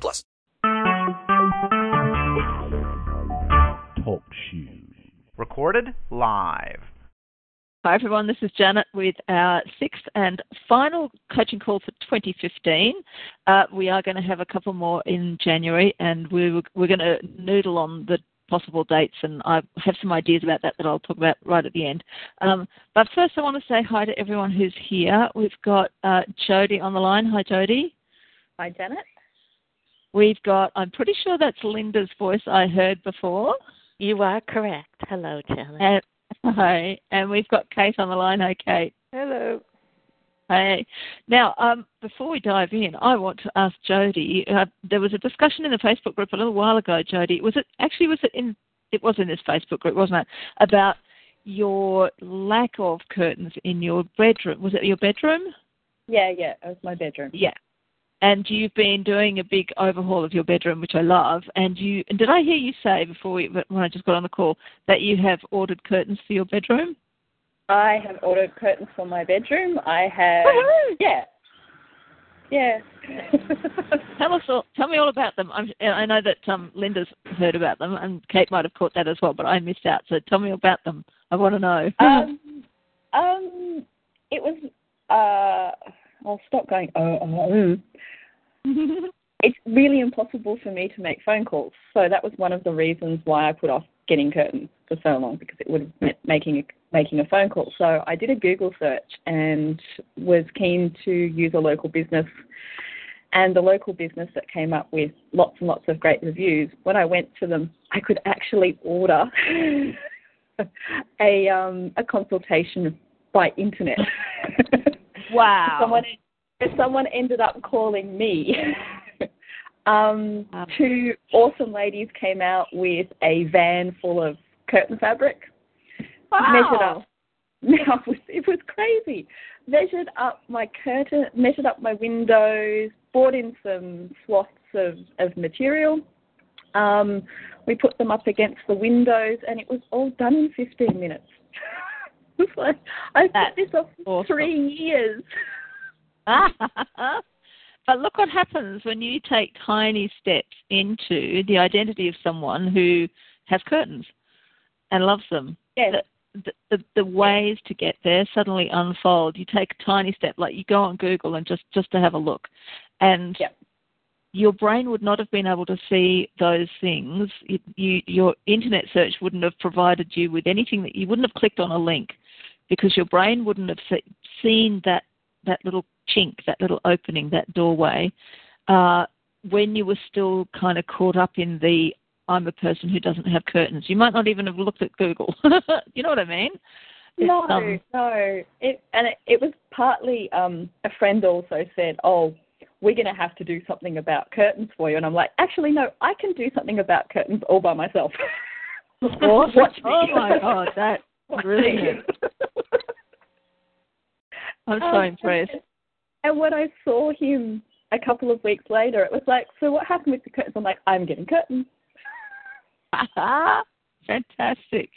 plus. Talk shoes. Recorded live. Hi everyone, this is Janet with our sixth and final coaching call for 2015. Uh, we are going to have a couple more in January, and we're we're going to noodle on the possible dates, and I have some ideas about that that I'll talk about right at the end. Um, but first, I want to say hi to everyone who's here. We've got uh, Jody on the line. Hi, Jody. Hi, Janet. We've got. I'm pretty sure that's Linda's voice I heard before. You are correct. Hello, Janet. And, hi, and we've got Kate on the line. Hi, Kate. Hello. Hey. Now, um, before we dive in, I want to ask Jody. Uh, there was a discussion in the Facebook group a little while ago, Jody. Was it actually was it in it was in this Facebook group, wasn't it? About your lack of curtains in your bedroom. Was it your bedroom? Yeah, yeah, it was my bedroom. Yeah. And you've been doing a big overhaul of your bedroom, which I love. And you and did I hear you say before we, when I just got on the call that you have ordered curtains for your bedroom? I have ordered curtains for my bedroom. I have, Woohoo! yeah, yeah. Tell us all. Tell me all about them. I'm, I know that um, Linda's heard about them, and Kate might have caught that as well, but I missed out. So tell me about them. I want to know. um, um, it was. Uh, I'll stop going. Oh, oh, mm. It's really impossible for me to make phone calls, so that was one of the reasons why I put off getting curtains for so long because it would have meant making a, making a phone call. So I did a Google search and was keen to use a local business. And the local business that came up with lots and lots of great reviews, when I went to them, I could actually order a um, a consultation by internet. wow. someone someone ended up calling me. um, Wow. two awesome ladies came out with a van full of curtain fabric. Wow. Measured up. Now it was, it was crazy. Measured up my curtain, measured up my windows, bought in some swaths of, of material. Um, we put them up against the windows, and it was all done in 15 minutes. like I put That's this off for awesome. three years. but look what happens when you take tiny steps into the identity of someone who has curtains and loves them. Yes. The, the, the ways to get there suddenly unfold. You take a tiny step, like you go on Google and just just to have a look, and Yep. your brain would not have been able to see those things. You, you, your internet search wouldn't have provided you with anything that you wouldn't have clicked on a link because your brain wouldn't have se- seen that that little chink, that little opening, that doorway, uh, when you were still kind of caught up in the I'm a person who doesn't have curtains. You might not even have looked at Google. you know what I mean? It's, No, um, no. It and it, it was partly um a friend also said, "Oh, we're going to have to do something about curtains for you." And I'm like, "Actually, no. I can do something about curtains all by myself." Awesome. Watch me. Oh my god, that's brilliant. I'm so Um, impressed. And when I saw him a couple of weeks later, it was like, "So what happened with the curtains?" I'm like, "I'm getting curtains." Fantastic.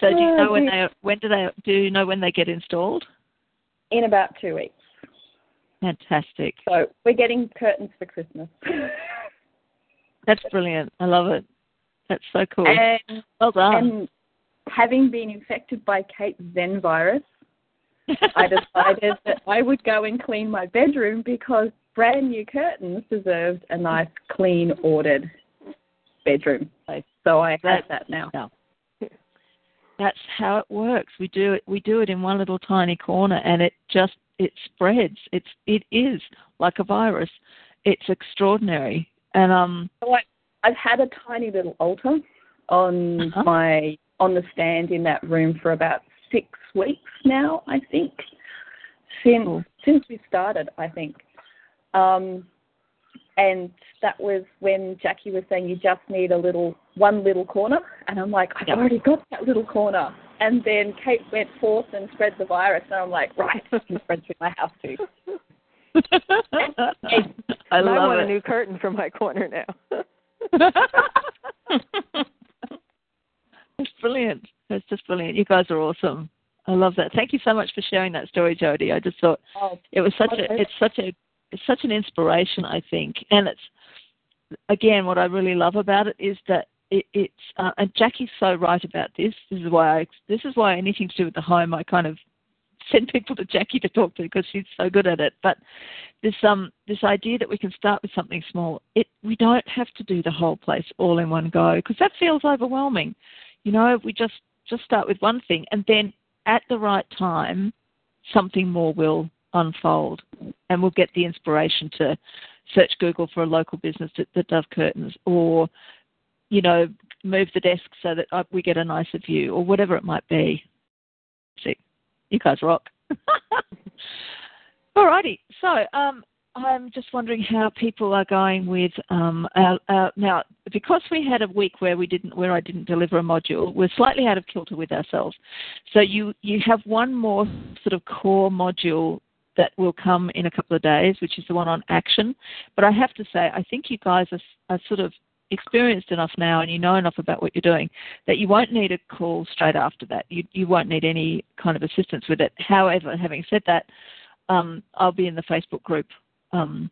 So do you know when they when do they do you know when they get installed? In about two weeks. Fantastic. So we're getting curtains for Christmas. That's brilliant. I love it. That's so cool. and well done. and having been infected by Kate's Zen virus, I decided that I would go and clean my bedroom because brand new curtains deserved a nice, clean, ordered bedroom. So I have That- now. No. That's how it works. We do it. We do it in one little tiny corner, and it just it spreads. It's it is like a virus. It's extraordinary. And um, So I, I've had a tiny little altar on Uh-huh. my on the stand in that room for about six weeks now, I think. Since Cool. since we started, I think. Um, and that was when Jackie was saying you just need a little one little corner, and I'm like, I've Yep. already got that little corner. And then Kate went forth and spread the virus, and I'm like, right, it's going to spread through my house too. I love I want it. a new curtain for my corner now. it's brilliant. It's just brilliant. You guys are awesome. I love that. Thank you so much for sharing that story, Jody. I just thought Oh, it was such a it's such a it's such an inspiration i think and it's again what i really love about it is that it, it's uh, and jackie's so right about this this is why i this is why anything to do with the home i kind of send people to jackie to talk to because she's so good at it but this um this idea that we can start with something small it we don't have to do the whole place all in one go because that feels overwhelming you know we just just start with one thing and then at the right time something more will unfold and we'll get the inspiration to search Google for a local business that, that does curtains or, you know, move the desk so that uh, we get a nicer view or whatever it might be. See, you guys rock. Alrighty, so um, I'm just wondering how people are going with um, our, our, now because we had a week where we didn't where I didn't deliver a module, we're slightly out of kilter with ourselves. So you you have one more sort of core module that will come in a couple of days, which is the one on action. But I have to say, I think you guys are, are sort of experienced enough now and you know enough about what you're doing that you won't need a call straight after that. You, you won't need any kind of assistance with it. However, having said that, um, I'll be in the Facebook group um,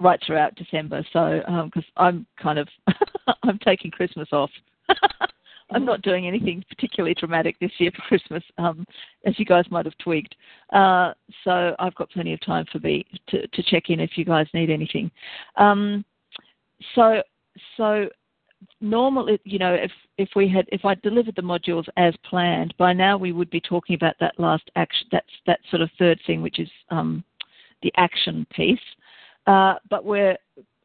right throughout December. So, because I'm kind of, I'm taking Christmas off. I'm not doing anything particularly dramatic this year for Christmas, um, as you guys might have twigged. Uh, so I've got plenty of time for me to, to check in if you guys need anything. Um, so, so normally, you know, if if we had if I delivered the modules as planned, by now we would be talking about that last action, that's that sort of third thing, which is um, the action piece. Uh, but we're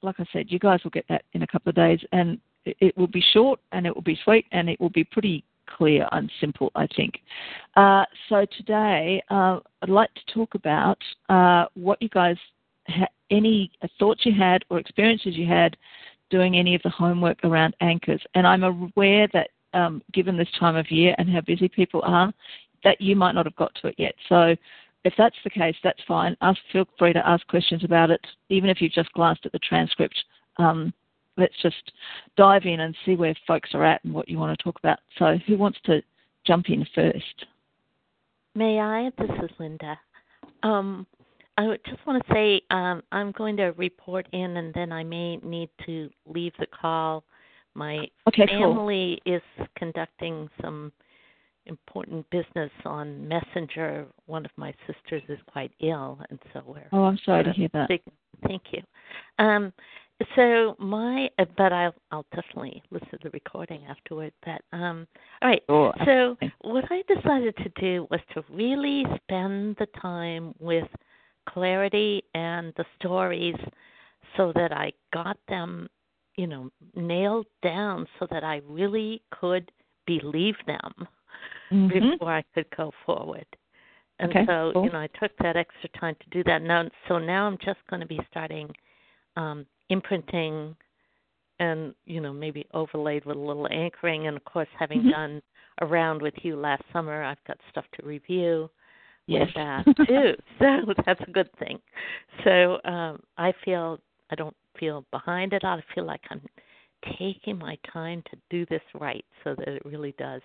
like I said, you guys will get that in a couple of days, and it, will be short and it will be sweet and it will be pretty clear and simple, I think. Uh, so today, uh, I'd like to talk about uh, what you guys, ha- any thoughts you had or experiences you had doing any of the homework around anchors. And I'm aware that um, given this time of year and how busy people are, that you might not have got to it yet. So if that's the case, that's fine. Ask, feel free to ask questions about it, even if you've just glanced at the transcript. Um, let's just dive in and see where folks are at and what you want to talk about. So, who wants to jump in first? May I? This is Linda. Um, I just want to say um, I'm going to report in, and then I may need to leave the call. My Okay, cool. family is conducting some important business on Messenger. One of my sisters is quite ill, and so we're Oh, I'm sorry to hear that. Big, thank you. Um, so my, uh, but I'll I'll definitely listen to the recording afterward. But um, all right. Sure, So what I decided to do was to really spend the time with clarity and the stories, so that I got them, you know, nailed down, so that I really could believe them Mhm. before I could go forward. And Okay, so, cool. you know, I took that extra time to do that. Now, so now I'm just going to be starting um, imprinting, and you know, maybe overlaid with a little anchoring. And of course, having Mhm. done a round with you last summer, I've got stuff to review Yes. with that too. so that's a good thing. So um, I feel I don't feel behind at all. I feel like I'm taking my time to do this right, so that it really does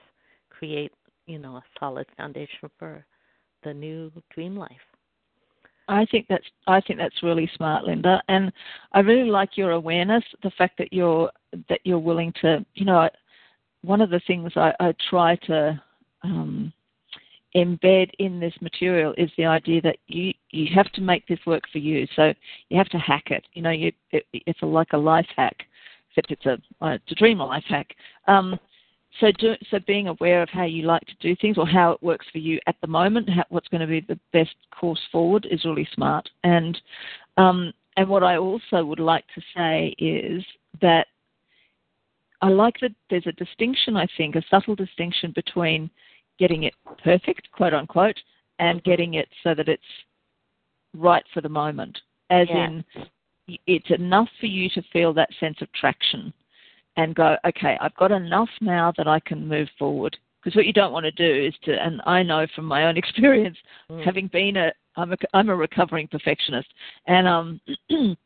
create, you know, a solid foundation for the new dream life. I think that's I think that's really smart, Linda, and I really like your awareness. The fact that you're that you're willing to, you know, one of the things I, I try to um, embed in this material is the idea that you you have to make this work for you. So you have to hack it. You know, you it, it's a, like a life hack, except it's a a dream life hack. Um, so, do, so being aware of how you like to do things or how it works for you at the moment, how, what's going to be the best course forward is really smart. And um, and what I also would like to say is that I like that there's a distinction, I think, a subtle distinction between getting it perfect, quote unquote, and getting it so that it's right for the moment. As Yeah. in, it's enough for you to feel that sense of traction and go, okay, I've got enough now that I can move forward. Because what you don't want to do is to, and I know from my own experience, Mm. having been a, I'm a, I'm a recovering perfectionist, and um,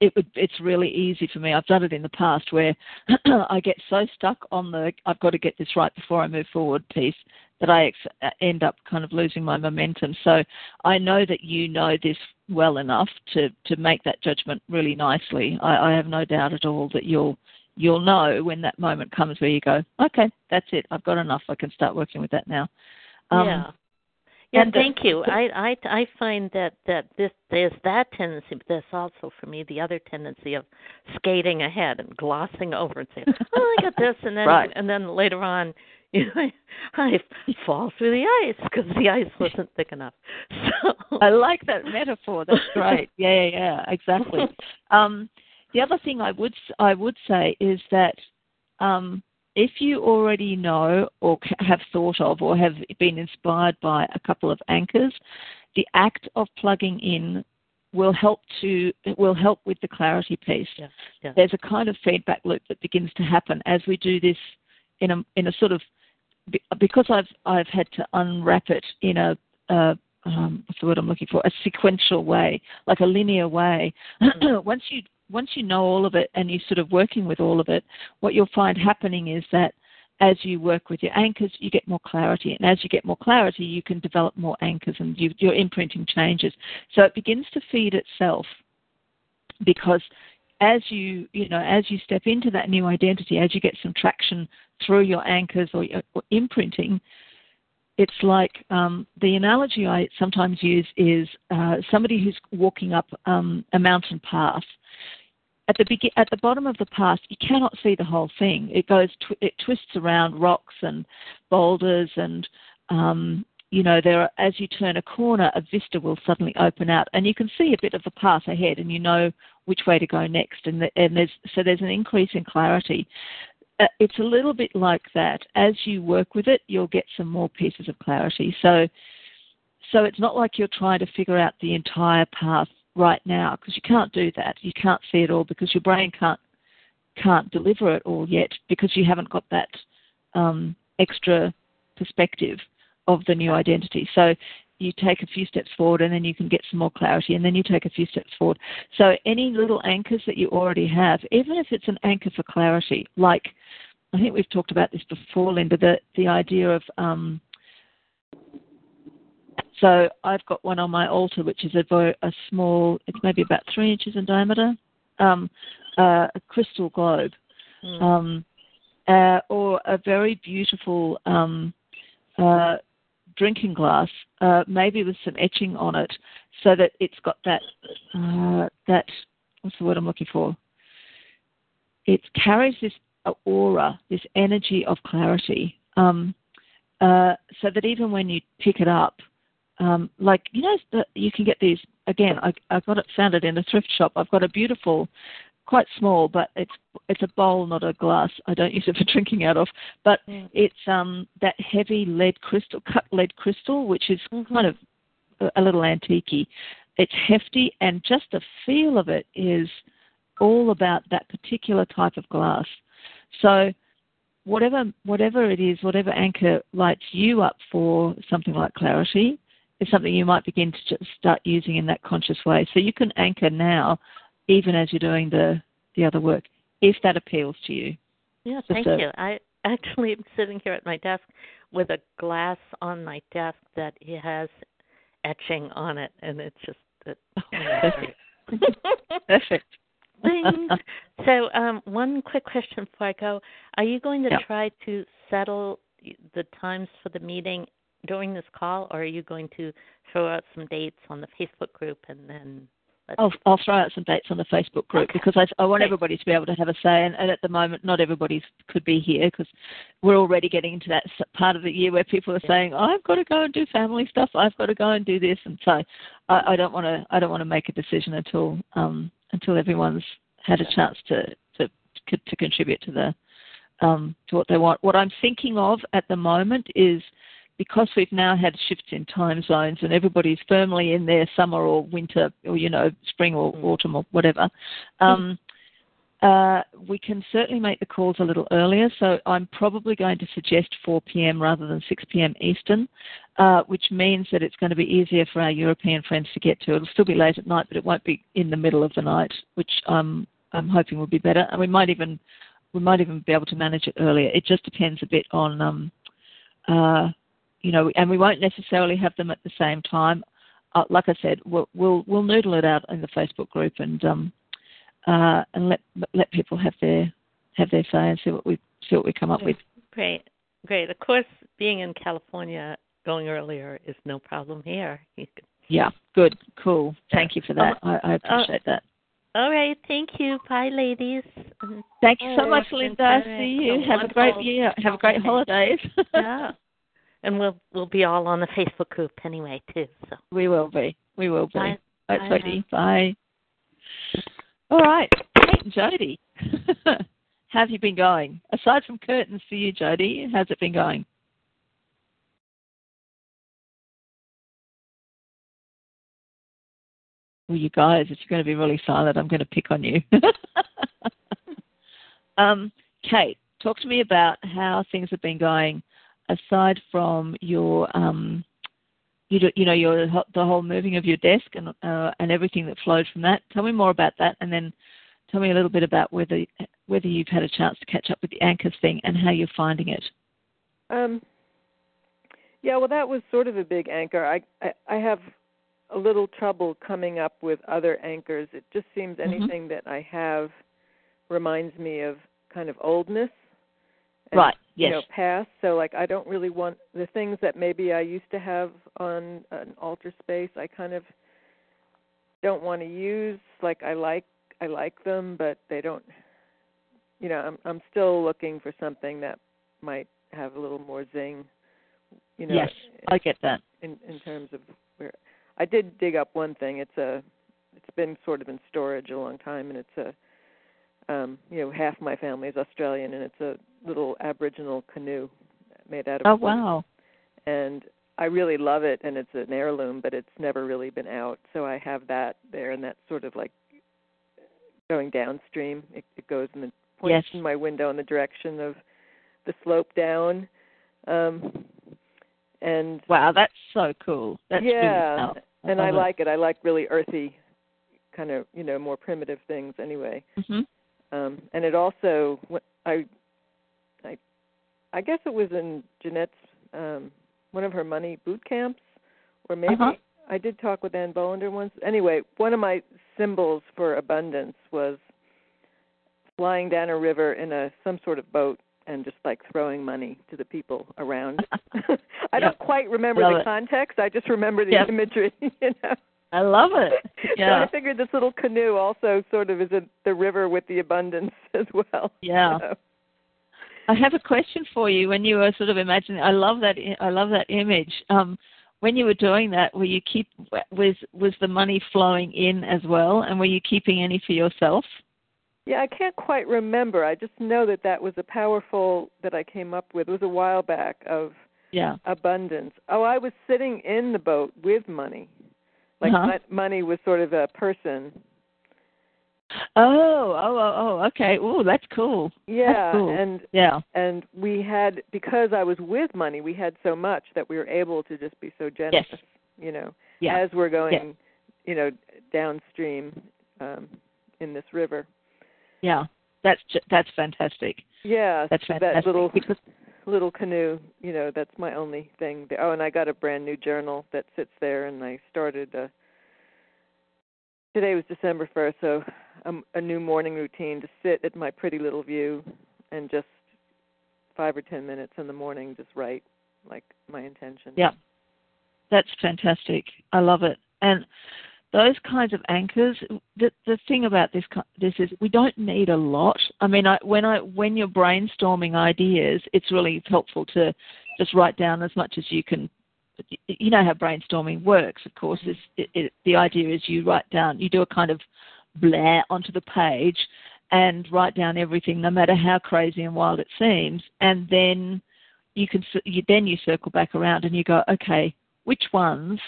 it would, it's really easy for me. I've done it in the past where I get so stuck on the, I've got to get this right before I move forward piece that I ex- end up kind of losing my momentum. So I know that you know this well enough to to make that judgment really nicely. I, I have no doubt at all that you'll you'll know when that moment comes where you go, okay, that's it. I've got enough. I can start working with that now. Um, yeah. Yeah, the- thank you. I, I I find that that this there's that tendency, but there's also for me the other tendency of skating ahead and glossing over and saying, "Oh, I got this," and then Right. and then later on, you know, I, I fall through the ice because the ice wasn't thick enough. So I like that metaphor. That's great. Yeah, yeah, yeah, exactly. Um, the other thing I would I would say is that um, if you already know or have thought of or have been inspired by a couple of anchors, the act of plugging in will help to will help with the clarity piece. Yeah, yeah. There's a kind of feedback loop that begins to happen as we do this in a in a sort of because I've I've had to unwrap it in a, a um, what's the word I'm looking for? A sequential way, like a linear way. once you once you know all of it and you're sort of working with all of it, what you'll find happening is that as you work with your anchors, you get more clarity, and as you get more clarity, you can develop more anchors, and you, your imprinting changes. So it begins to feed itself because as you you know as you step into that new identity, as you get some traction through your anchors or, your, or imprinting, it's like um, the analogy I sometimes use is uh, somebody who's walking up um, a mountain path. At the begin- at the bottom of the path, you cannot see the whole thing. It goes, tw- it twists around rocks and boulders, and um, you know there. Are, as you turn a corner, a vista will suddenly open out, and you can see a bit of the path ahead, and you know which way to go next. And, the, and there's so there's an increase in clarity uh, it's a little bit like that. As you work with it, you'll get some more pieces of clarity. So, so it's not like you're trying to figure out the entire path right now because you can't do that. You can't see it all because your brain can't can't deliver it all yet because you haven't got that um, extra perspective of the new identity. So you take a few steps forward and then you can get some more clarity and then you take a few steps forward. So any little anchors that you already have, even if it's an anchor for clarity, like I think we've talked about this before, Linda, the, the idea of um, so I've got one on my altar which is a, a small, it's maybe about three inches in diameter, um, uh, a crystal globe. Mm. Um, uh, or a very beautiful um, uh, drinking glass, uh, maybe with some etching on it, so that it's got that uh, that what's the word I'm looking for? It carries this aura, this energy of clarity, um, uh, so that even when you pick it up, um, like you know, you can get these again. I, I got it found it in a thrift shop. I've got a beautiful quite small, but it's it's a bowl, not a glass. I don't use it for drinking out of, but Mm. it's um that heavy lead crystal, cut lead crystal, which is Mhm. kind of a, a little antiquey. It's hefty, and just the feel of it is all about that particular type of glass. So whatever whatever it is, whatever anchor lights you up for something like clarity, is something you might begin to just start using in that conscious way. So you can anchor now even as you're doing the the other work, if that appeals to you. Yeah, thank you. I actually am sitting here at my desk with a glass on my desk that has etching on it, and it's just it, Perfect. Perfect. So, um, one quick question before I go: Are you going to Yeah. try to settle the times for the meeting during this call, or are you going to throw out some dates on the Facebook group and then? I'll, I'll throw out some dates on the Facebook group Okay. because I, I want everybody to be able to have a say. And, and at the moment, not everybody could be here because we're already getting into that part of the year where people are Yeah. saying, "I've got to go and do family stuff. I've got to go and do this." And so, I, I don't want to. I don't want to make a decision until um, until everyone's had a chance to to to, to contribute to the um, to what they want. What I'm thinking of at the moment is because we've now had shifts in time zones and everybody's firmly in their summer or winter or you know spring or Mm. autumn or whatever, um, uh, we can certainly make the calls a little earlier. So I'm probably going to suggest 4 p.m. rather than 6 p.m. Eastern, uh, which means that it's going to be easier for our European friends to get to. It'll still be late at night, but it won't be in the middle of the night, which um, I'm hoping will be better. And we might even we might even be able to manage it earlier. It just depends a bit on, um, uh, you know, and we won't necessarily have them at the same time. Uh, like I said, we'll, we'll we'll noodle it out in the Facebook group and um, uh, and let let people have their have their say and see what we see what we come up with. Great, great. Of course, being in California, going earlier is no problem here. Yeah, good, cool. Thank you for that. Um, I, I appreciate that. All right, thank you. Bye, ladies. Thank you so much. Linda. See you. Have a great year. Have a great holidays. yeah, and we'll we'll be all on the Facebook group anyway too. So we will be. We will be. Bye. Bye sweetie. Bye. All right, Kate and Jody. How have you been going? Aside from curtains for you, Jody, how's it been going? Well, you guys, if you're going to be really silent, I'm going to pick on you. um, Kate, talk to me about how things have been going aside from your, um, you, do, you know, your the whole moving of your desk and uh, and everything that flowed from that. Tell me more about that, and then tell me a little bit about whether whether you've had a chance to catch up with the anchors thing and how you're finding it. Um, yeah, well, that was sort of a big anchor. I, I I have a little trouble coming up with other anchors. It just seems Mhm. anything that I have reminds me of kind of oldness. And, right. You Yes. know, past. So like, I don't really want the things that maybe I used to have on an altar space. I kind of don't want to use. Like, I like I like them, but they don't. You know, I'm I'm still looking for something that might have a little more zing. You know, yes. I get that. in in terms of where I did dig up one thing. It's a it's been sort of in storage a long time, and it's a um, you know half my family is Australian, and it's a little Aboriginal canoe made out of Oh wood. wow. And I really love it, and it's an heirloom, but it's never really been out. So I have that there, and that's sort of like going downstream. It, it goes in the points Yes. in my window in the direction of the slope down. Um, and Wow, that's so cool. That's yeah, really cool. and I like it. I like really earthy, kind of you know more primitive things anyway. hmm Um, and it also I, I, I guess it was in Jeanette's um, one of her money boot camps, or maybe Uh-huh. I did talk with Ann Bolander once. Anyway, one of my symbols for abundance was flying down a river in a some sort of boat and just like throwing money to the people around. I don't quite remember Love the it. context. I just remember the Yep. imagery. You know. I love it. Yeah. So I figured this little canoe also sort of is a, the river with the abundance as well. Yeah. So, I have a question for you. When you were sort of imagining, I love that. i- love that image. Um, when you were doing that, were you keep was was the money flowing in as well, and were you keeping any for yourself? yeah, I can't quite remember. I just know that that was a powerful that I came up with. It was a while back of Yeah. abundance. Oh, I was sitting in the boat with money. Like Uh-huh. mon- money was sort of a person. Oh, oh, oh, oh. Okay. Oh, that's cool. Yeah, cool. and Yeah. and we had because I was with money, we had so much that we were able to just be so generous. Yes. You know, Yeah. as we're going, you know, downstream um, in this river. Yeah. That's that's fantastic. Yeah, That's fantastic. that little because little canoe. You know, that's my only thing. Oh, and I got a brand new journal that sits there, and I started. Uh, today was December first, so um, a new morning routine to sit at my pretty little view and just five or ten minutes in the morning, just write like my intention. Yeah. That's fantastic. I love it. And those kinds of anchors. The the thing about this this is we don't need a lot. I mean, I, when I when you're brainstorming ideas, it's really helpful to just write down as much as you can. You know how brainstorming works, of course. Mm-hmm. Is it, it, the idea is you write down, you do a kind of blare onto the page, and write down everything, no matter how crazy and wild it seems, and then you can you, then you circle back around and you go, okay, which ones,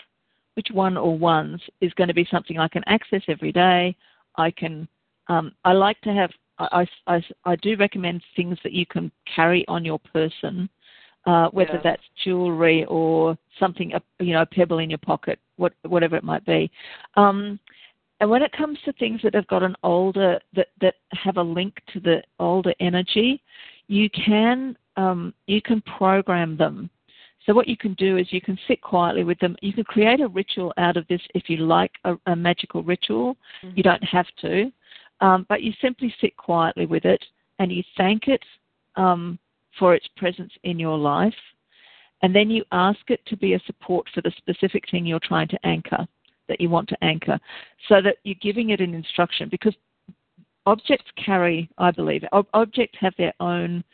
which one or ones is going to be something I can access every day. I can. Um, I like to have. I, I, I do recommend things that you can carry on your person, uh, whether Yeah. that's jewelry or something, a- you know, a pebble in your pocket, what, whatever it might be. Um, and when it comes to things that have got an older that that have a link to the older energy, you can um, you can program them. So what you can do is you can sit quietly with them. You can create a ritual out of this if you like a, a magical ritual. You don't have to, um, but you simply sit quietly with it and you thank it um, for its presence in your life, and then you ask it to be a support for the specific thing you're trying to anchor that you want to anchor, so that you're giving it an instruction because objects carry, I believe, ob- objects have their own,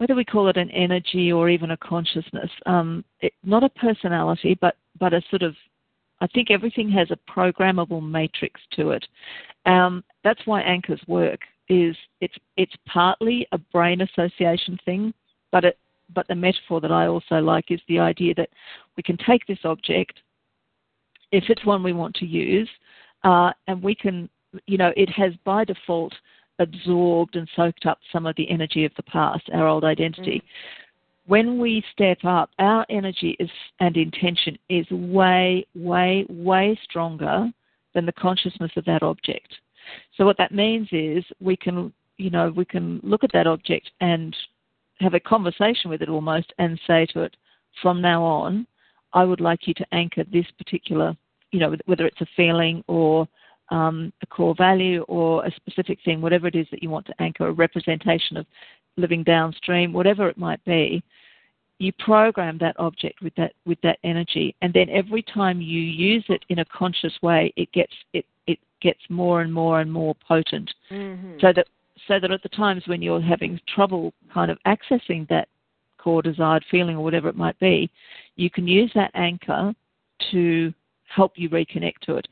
whether we call it an energy or even a consciousness, um, it, not a personality, but but a sort of, I think everything has a programmable matrix to it. Um, that's why anchors work. Is it's it's partly a brain association thing, but it but the metaphor that I also like is the idea that we can take this object, if it's one we want to use, uh, and we can, you know, it has by default absorbed and soaked up some of the energy of the past, our old identity. Mm. When we step up, our energy is and intention is way, way, way stronger than the consciousness of that object. So what that means is we can, you know, we can look at that object and have a conversation with it almost and say to it, from now on, I would like you to anchor this particular, you know, whether it's a feeling or um, a core value or a specific thing, whatever it is that you want to anchor, a representation of living downstream, whatever it might be, you program that object with that with that energy, and then every time you use it in a conscious way, it gets it it gets more and more and more potent Mhm. so that so that at the times when you're having trouble kind of accessing that core desired feeling or whatever it might be, you can use that anchor to help you reconnect to it.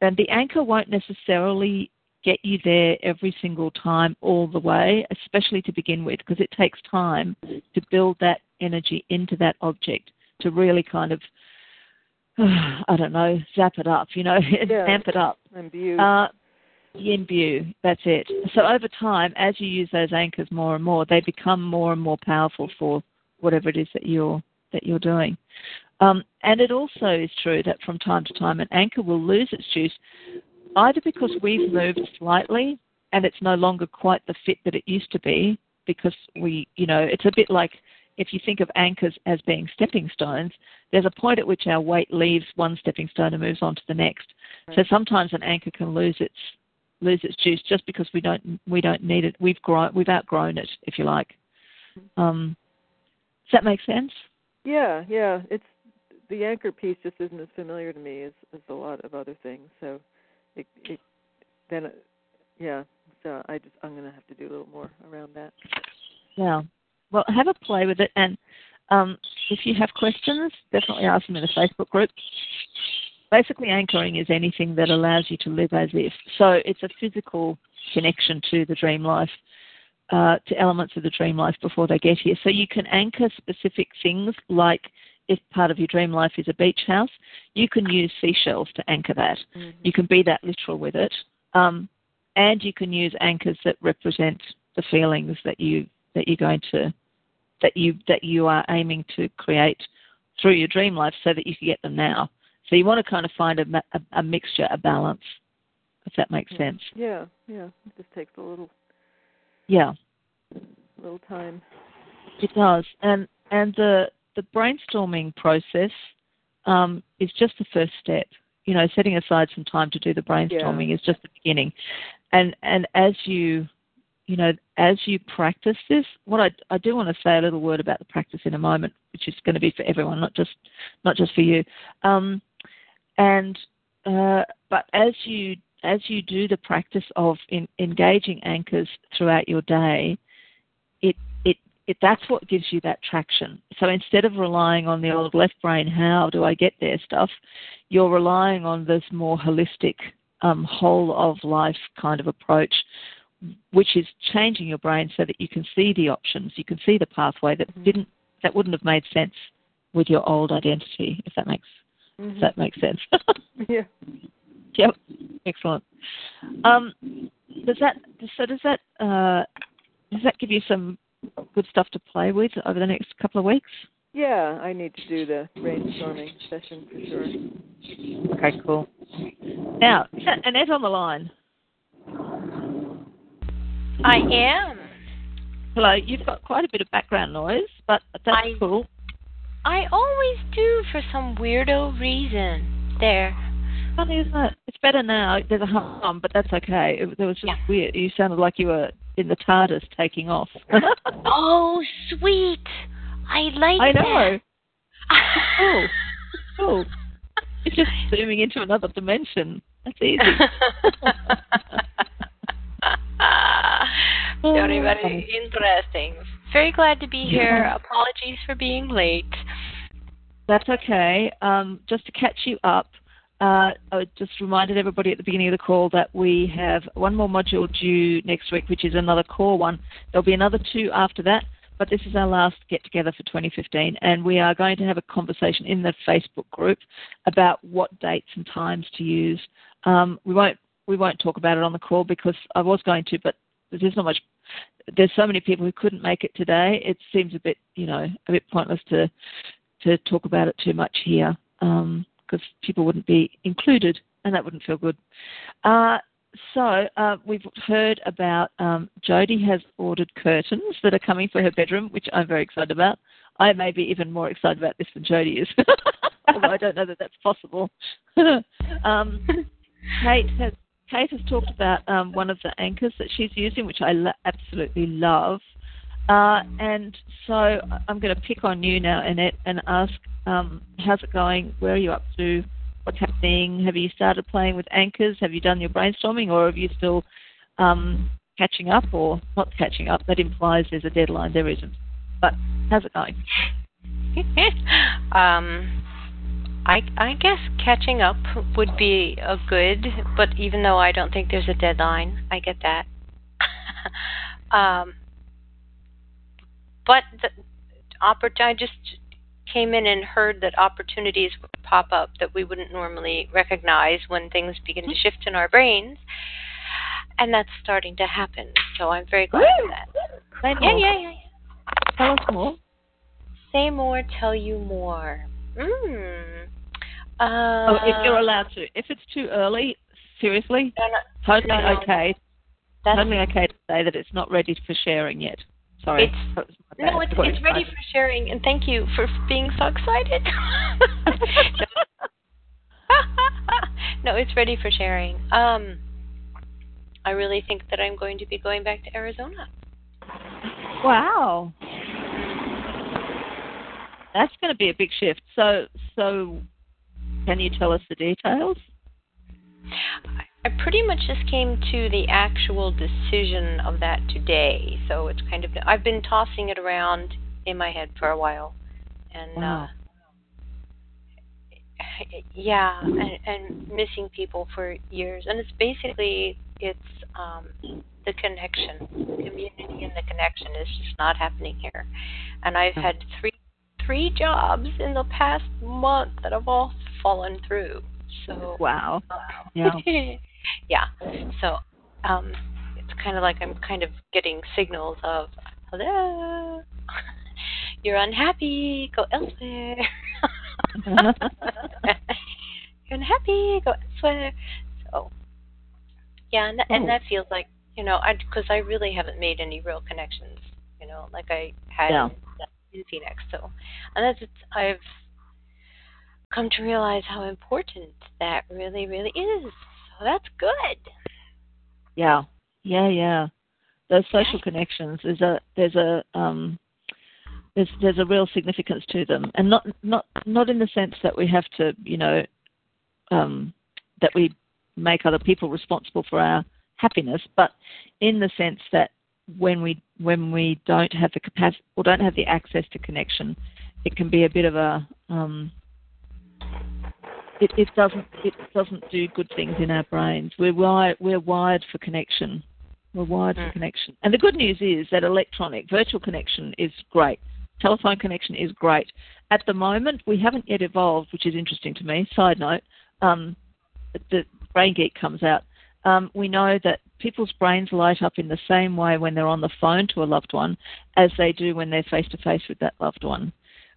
And the anchor won't necessarily get you there every single time all the way, especially to begin with, because it takes time to build that energy into that object to really kind of, I don't know, zap it up, you know, Yeah. amp it up. Imbue. Uh, imbue, that's it. So over time, as you use those anchors more and more, they become more and more powerful for whatever it is that you're that you're doing. Um, and it also is true that from time to time, an anchor will lose its juice, either because we've moved slightly and it's no longer quite the fit that it used to be, because we, you know, it's a bit like if you think of anchors as being stepping stones, there's a point at which our weight leaves one stepping stone and moves on to the next. So sometimes an anchor can lose its lose its juice just because we don't we don't need it. We've grown we've outgrown it, if you like. Um, does that make sense? Yeah, yeah. It's the anchor piece just isn't as familiar to me as as a lot of other things. So it it then it, yeah. So I just I'm gonna have to do a little more around that. Yeah. Well, have a play with it, and um, if you have questions, definitely ask them in the Facebook group. Basically, anchoring is anything that allows you to live as if. So it's a physical connection to the dream life, uh, to elements of the dream life before they get here. So you can anchor specific things like if part of your dream life is a beach house, you can use seashells to anchor that. You can be that literal with it. Um, and you can use anchors that represent the feelings that you that you're going to that you that you are aiming to create through your dream life so that you can get them now. So you want to kind of find a, a, a mixture, a balance, if that makes sense. Yeah, yeah. It just takes a little Yeah, A little time. it does. And and the the brainstorming process um, is just the first step. You know, setting aside some time to do the brainstorming is just the beginning. And and as you you know, as you practice this, what I, I do want to say a little word about the practice in a moment, which is going to be for everyone, not just not just for you. Um, and uh, but as you as you do the practice of in, engaging anchors throughout your day, it it that's what gives you that traction. So instead of relying on the old left brain, how do I get there stuff, you're relying on this more holistic, um, whole of life kind of approach, which is changing your brain so that you can see the options, you can see the pathway that didn't that wouldn't have made sense with your old identity, if that makes Mhm. if that makes sense. Yeah. yep, excellent. Um, does that so does that uh, does that give you some good stuff to play with over the next couple of weeks? Yeah, I need to do the brainstorming session for sure. Okay, cool. Now, is Annette on the line? I am. Hello, you've got quite a bit of background noise, but that's I- cool. I always do for some weirdo reason. There. Funny, isn't it? It's better now. There's a hum, but that's okay. It, that was just Yeah. weird. You sounded like you were in the TARDIS taking off. Oh, sweet. I like I know. Cool. Cool. It's just zooming into another dimension. That's easy. very, Oh, very interesting. Very glad to be here. Apologies for being late. That's okay. Um, just to catch you up, uh, I just reminded everybody at the beginning of the call that we have one more module due next week, which is another core one. There'll be another two after that, but this is our last get together for 2015, and we are going to have a conversation in the Facebook group about what dates and times to use. Um, we won't we won't talk about it on the call because I was going to, but there's not much. There's so many people who couldn't make it today. It seems a bit, you know, a bit pointless to to talk about it too much here because people wouldn't be included, and that wouldn't feel good. Uh, so uh, we've heard about um, Jody has ordered curtains that are coming for her bedroom, which I'm very excited about. I may be even more excited about this than Jody is, although I don't know that that's possible. um, Kate has Kate has talked about um, one of the anchors that she's using, which I lo- absolutely love. Uh, and so I'm going to pick on you now, Annette, and ask, um, how's it going? Where are you up to? What's happening? Have you started playing with anchors? Have you done your brainstorming, or have you still um, catching up, or not catching up? That implies there's a deadline. There isn't. But how's it going? um, I I guess catching up would be a good, but even though I don't think there's a deadline, I get that. um, but the oppor- I just came in and heard that opportunities would pop up that we wouldn't normally recognize when things begin to shift in our brains, and that's starting to happen. So I'm very glad for that. Yeah, more. yeah, yeah. Tell us more. Say more, tell you more. Mm. Uh, Oh, if you're allowed to. If it's too early, seriously, no, no, totally no. okay. that's, Totally okay to say that it's not ready for sharing yet. Sorry. It's- That was my no, it's, it's ready for sharing, and thank you for being so excited. no, it's ready for sharing. Um, I really think that I'm going to be going back to Arizona. Wow. That's going to be a big shift. So, so can you tell us the details? I pretty much just came to the actual decision of that today. So it's kind of I've been tossing it around in my head for a while, and Wow. uh, yeah, and, and missing people for years. And it's basically it's um, the connection, the community, and the connection is just not happening here. And I've had three three jobs in the past month that have all fallen through. So Wow. Yeah. yeah. So um it's kind of like I'm kind of getting signals of hello. You're unhappy, go elsewhere. You're unhappy, go elsewhere. So yeah, and that, and Oh. that feels like you know, I because I really haven't made any real connections, you know, like I had Yeah. in Phoenix. So, and that's it's, I've come to realize how important that really, really is. So that's good. Yeah. Yeah, yeah. Those social connections there's a there's a um there's there's a real significance to them. And not not not in the sense that we have to, you know, um that we make other people responsible for our happiness, but in the sense that when we when we don't have the capacity or don't have the access to connection, it can be a bit of a um, it, it doesn't it doesn't do good things in our brains. We're wired we're wired for connection. We're wired for Mm. connection. And the good news is that electronic virtual connection is great. telephone connection is great. At the moment, we haven't yet evolved, which is interesting to me. Side note, um, the Brain Geek comes out. Um, we know that people's brains light up in the same way when they're on the phone to a loved one as they do when they're face to face with that loved one,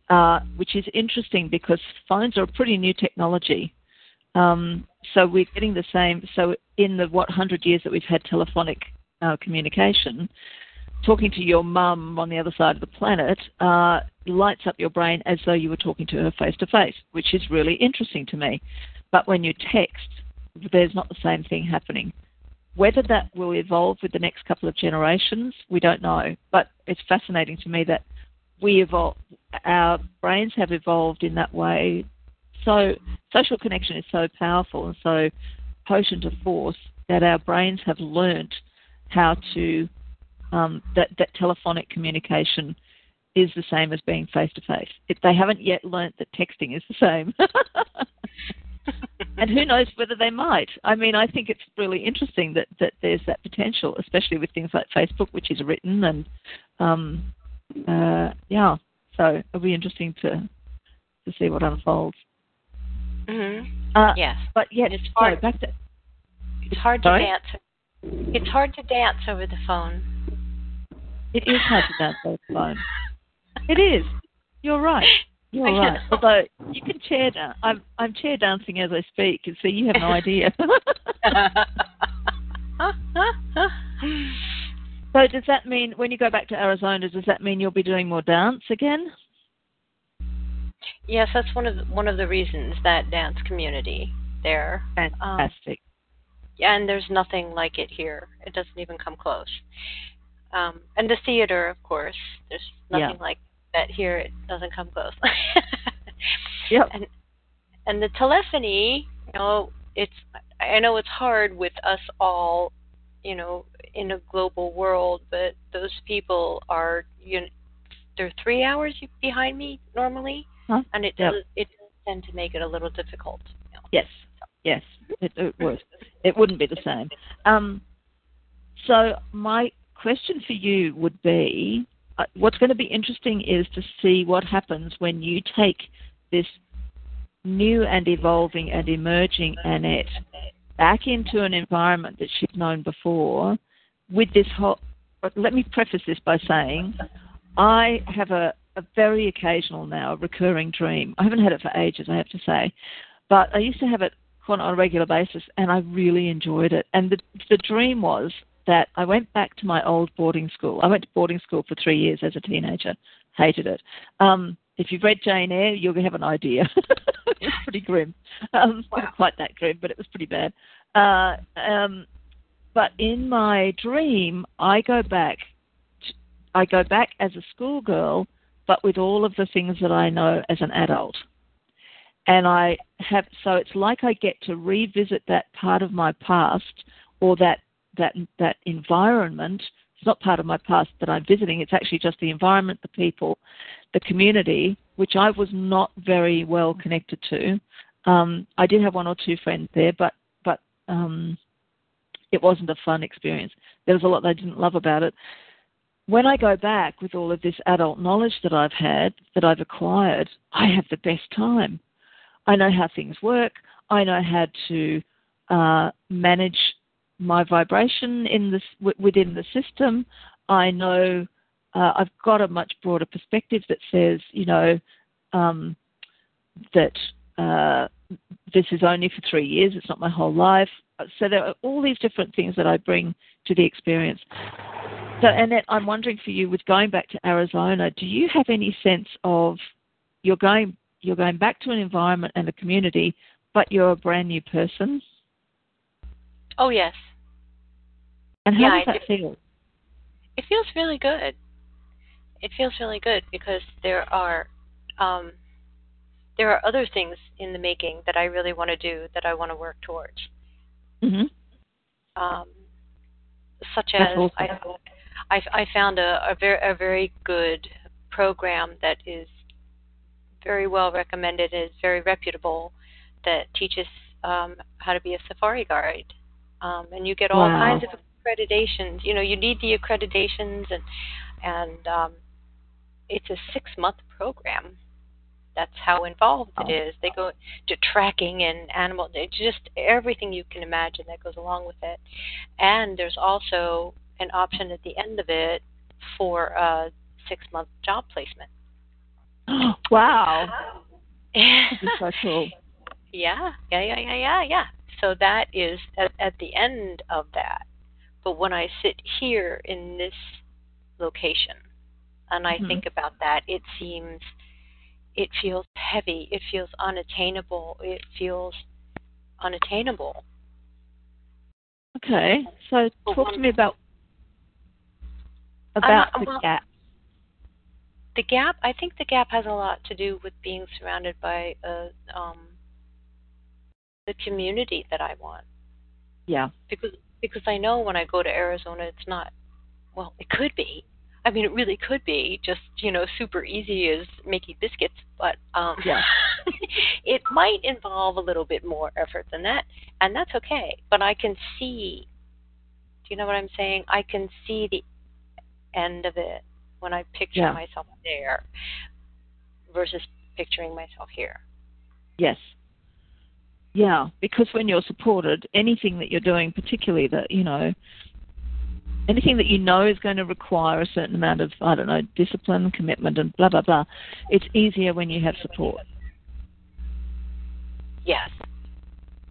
uh, which is interesting because phones are a pretty new technology. Um, so we're getting the same. So in the what hundred years that we've had telephonic uh, communication, talking to your mum on the other side of the planet uh, lights up your brain as though you were talking to her face to face, which is really interesting to me. But when you text, there's not the same thing happening. Whether that will evolve with the next couple of generations, we don't know. But it's fascinating to me that we evolve, our brains have evolved in that way. So social connection is so powerful and so potent a force that our brains have learnt how to um, that that telephonic communication is the same as being face to face. They haven't yet learnt that texting is the same. and who knows whether they might. I mean, I think it's really interesting that, that there's that potential, especially with things like Facebook, which is written, and um, uh, yeah. So it'll be interesting to to see what unfolds. Mm-hmm. Uh, yes, but yeah, it's hard. Back to, it's hard sorry? to dance. It's hard to dance over the phone. It is hard to dance over the phone. It is. You're right. You're right. Although you can chair dance. I'm I'm chair dancing as I speak, and so you have no idea. so does that mean when you go back to Arizona, does that mean you'll be doing more dance again? yes, that's one of the, one of the reasons that dance community there. Um, Fantastic. and there's nothing like it here. It doesn't even come close. Um, and the theater, of course, there's nothing Yeah. like that here. It doesn't come close. Yep. And and the telephony, you know, it's I know it's hard with us all, you know, in a global world, but those people are you know, they're three hours behind me normally, Huh? and it Yep. does it does tend to make it a little difficult. You know. Yes. Yes. It, it would. It wouldn't be the same. Um, so my question for you would be, uh, what's going to be interesting is to see what happens when you take this new and evolving and emerging Annette back into an environment that she's known before with this whole. Let me preface this by saying I have a, a very occasional now recurring dream. I haven't had it for ages, I have to say, but I used to have it on a regular basis, and I really enjoyed it. And the the dream was that I went back to my old boarding school. I went to boarding school for three years as a teenager, hated it. Um, if you've read Jane Eyre, you'll have an idea. it was pretty grim. Um, Not quite that grim, but it was pretty bad. Uh, um, but in my dream, I go back. I go back as a schoolgirl, but with all of the things that I know as an adult. And I have so it's like I get to revisit that part of my past or that that that environment. It's not part of my past that I'm visiting. It's actually just the environment, the people, the community, which I was not very well connected to. Um, I did have one or two friends there, but but um, it wasn't a fun experience. There was a lot I didn't love about it. When I go back with all of this adult knowledge that I've had, that I've acquired, I have the best time. I know how things work. I know how to uh, manage my vibration in this w- within the system. I know uh, I've got a much broader perspective that says, you know, um, that uh, this is only for three years. It's not my whole life. So there are all these different things that I bring to the experience. So, Annette, I'm wondering for you, with going back to Arizona, do you have any sense of you're going you're going back to an environment and a community, but you're a brand new person? Oh yes, And how Yeah, does that feel? it feels really good. It feels really good because there are um, there are other things in the making that I really want to do that I want to work towards. hmm Um, such as awesome. I, I I found a, a very a very good program that is very well recommended, is very reputable, that teaches um, how to be a safari guide, um, and you get all Wow. kinds of accreditations. You know, you need the accreditations and and um, it's a six month program. That's how involved it oh. is. They go to tracking and animal, it's just everything you can imagine that goes along with it. And there's also an option at the end of it for a six month job placement. wow. so cool. Yeah, yeah, yeah, yeah, yeah, yeah. So that is at, at the end of that. But when I sit here in this location and I Mhm. think about that, it seems, it feels heavy. It feels unattainable. It feels unattainable. Okay. So talk to me about about the well- gap. The gap, I think the gap has a lot to do with being surrounded by a, um, the community that I want. Yeah. because because I know when I go to Arizona, it's not. Well, it could be. I mean, it really could be just you know super easy as making biscuits, but um, Yeah. it might involve a little bit more effort than that, and that's okay. But I can see. Do you know what I'm saying? I can see the end of it when I picture Yeah. myself there versus picturing myself here. Yes. Yeah, because when you're supported, anything that you're doing, particularly that, you know, anything that you know is going to require a certain amount of, I don't know, discipline, commitment, and blah, blah, blah, it's easier when you have support. Yes.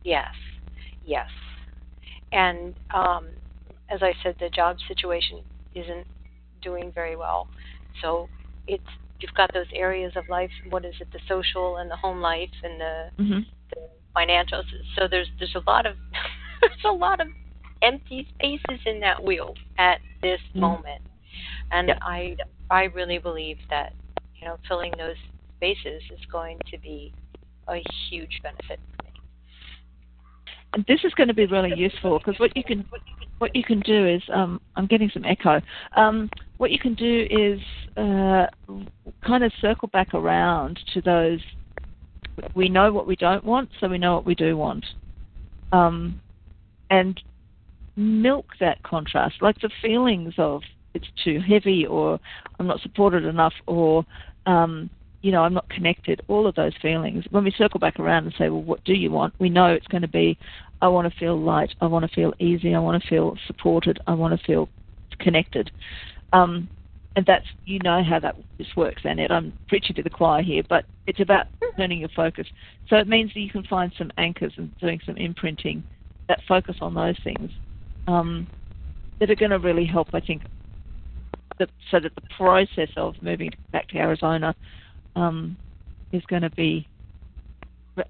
Yes. Yes. And um, as I said, the job situation isn't doing very well. So it's you've got those areas of life. What is it? The social and the home life and the, hmm the financial. So there's there's a lot of there's a lot of empty spaces in that wheel at this Mhm. moment. And Yeah. I I really believe that you know filling those spaces is going to be a huge benefit for me. And this is going to be really useful because what you can what you can do is um, I'm getting some echo. Um, what you can do is uh, kind of circle back around to those. We know what we don't want, so we know what we do want, um, and milk that contrast, like the feelings of it's too heavy, or I'm not supported enough, or um, you know I'm not connected. All of those feelings. When we circle back around and say, well, what do you want? We know it's going to be I want to feel light. I want to feel easy. I want to feel supported. I want to feel connected. Um, and that's you know how that this works, Annette. I'm preaching to the choir here, but it's about turning your focus. So it means that you can find some anchors and doing some imprinting that focus on those things um, that are going to really help. I think that, so that the process of moving back to Arizona um, is going to be